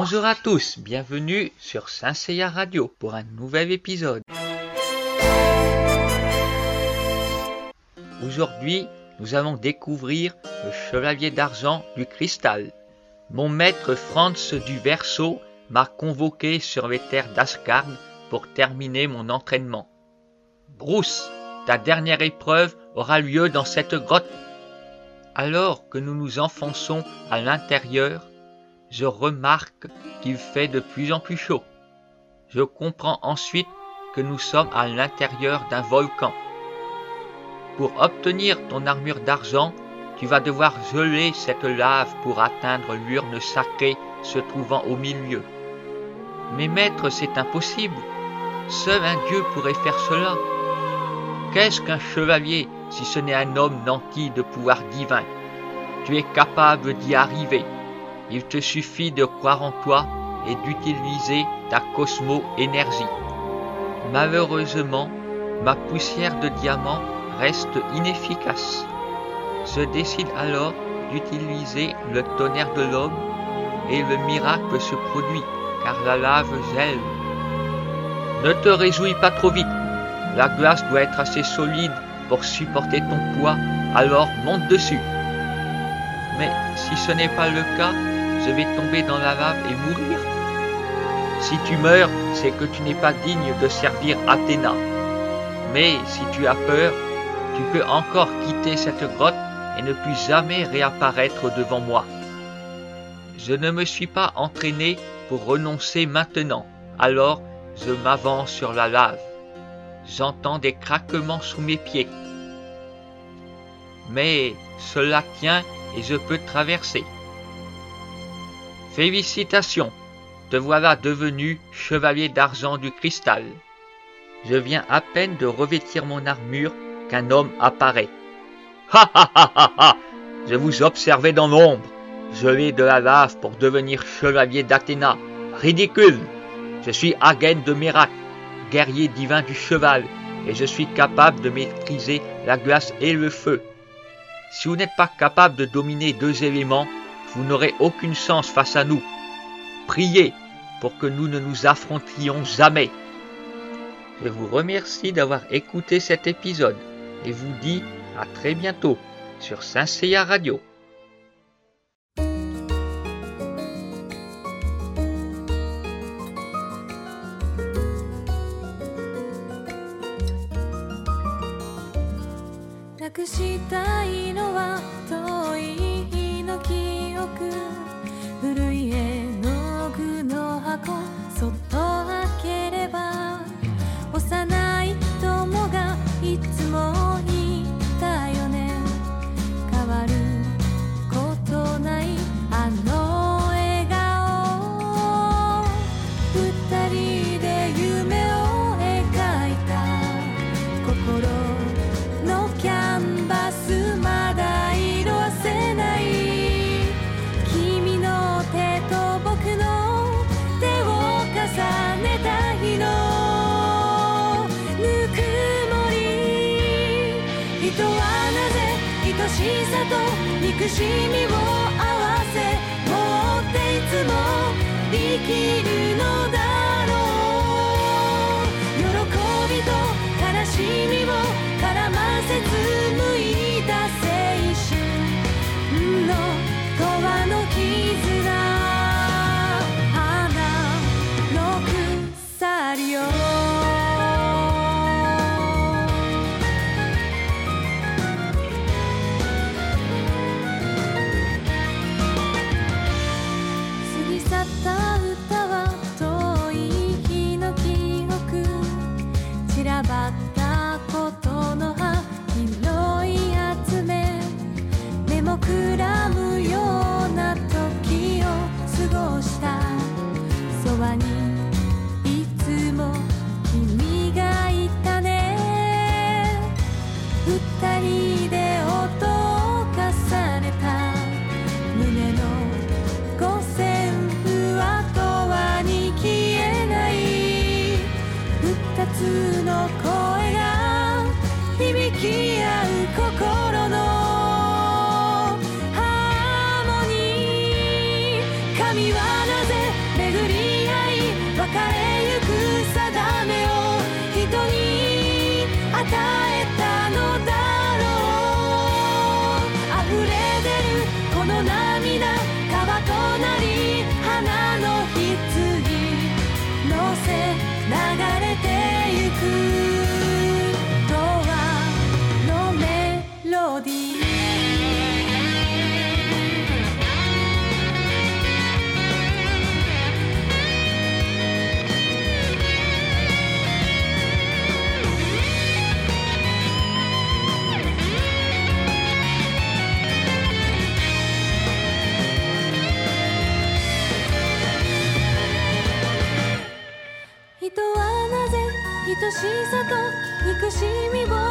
Bonjour à tous, bienvenue sur Saint Seiya Radio pour un nouvel épisode. Aujourd'hui, nous allons découvrir le chevalier d'argent du cristal. Mon maître Franz du Verseau m'a convoqué sur les terres d'Asgard pour terminer mon entraînement. Bruce, ta dernière épreuve aura lieu dans cette grotte. Alors que nous nous enfonçons à l'intérieur, je remarque qu'il fait de plus en plus chaud. Je comprends ensuite que nous sommes à l'intérieur d'un volcan. Pour obtenir ton armure d'argent, tu vas devoir geler cette lave pour atteindre l'urne sacrée se trouvant au milieu. Mais maître, c'est impossible. Seul un dieu pourrait faire cela. Qu'est-ce qu'un chevalier si ce n'est un homme nanti de pouvoir divin? Tu es capable d'y arriver. Il te suffit de croire en toi et d'utiliser ta cosmo-énergie. Malheureusement, ma poussière de diamant reste inefficace. Je décide alors d'utiliser le tonnerre de l'homme et le miracle se produit car la lave gèle. Ne te réjouis pas trop vite. La glace doit être assez solide pour supporter ton poids, alors monte dessus. Mais si ce n'est pas le cas, je vais tomber dans la lave et mourir. Si tu meurs, c'est que tu n'es pas digne de servir Athéna. Mais si tu as peur, tu peux encore quitter cette grotte et ne plus jamais réapparaître devant moi. Je ne me suis pas entraîné pour renoncer maintenant, alors je m'avance sur la lave. J'entends des craquements sous mes pieds. Mais cela tient et je peux traverser. Félicitations, te voilà devenu chevalier d'argent du cristal. Je viens à peine de revêtir mon armure qu'un homme apparaît. Ha ha ha ha ha Je vous observais dans l'ombre. Je vais de la lave pour devenir chevalier d'Athéna. Ridicule Je suis Hagen de Mérac, guerrier divin du cheval, et je suis capable de maîtriser la glace et le feu. Si vous n'êtes pas capable de dominer deux éléments, vous n'aurez aucune chance face à nous. Priez pour que nous ne nous affrontions jamais. Je vous remercie d'avoir écouté cet épisode et vous dis à très bientôt sur Saint Radio. し古い絵の具の箱人はなぜ愛しさと憎しみを合わせ持っていつも生きるのだ。神はなぜ巡り合い別れゆく定めを人に与えたのだろう。溢れ出るこの涙。しさと憎しみを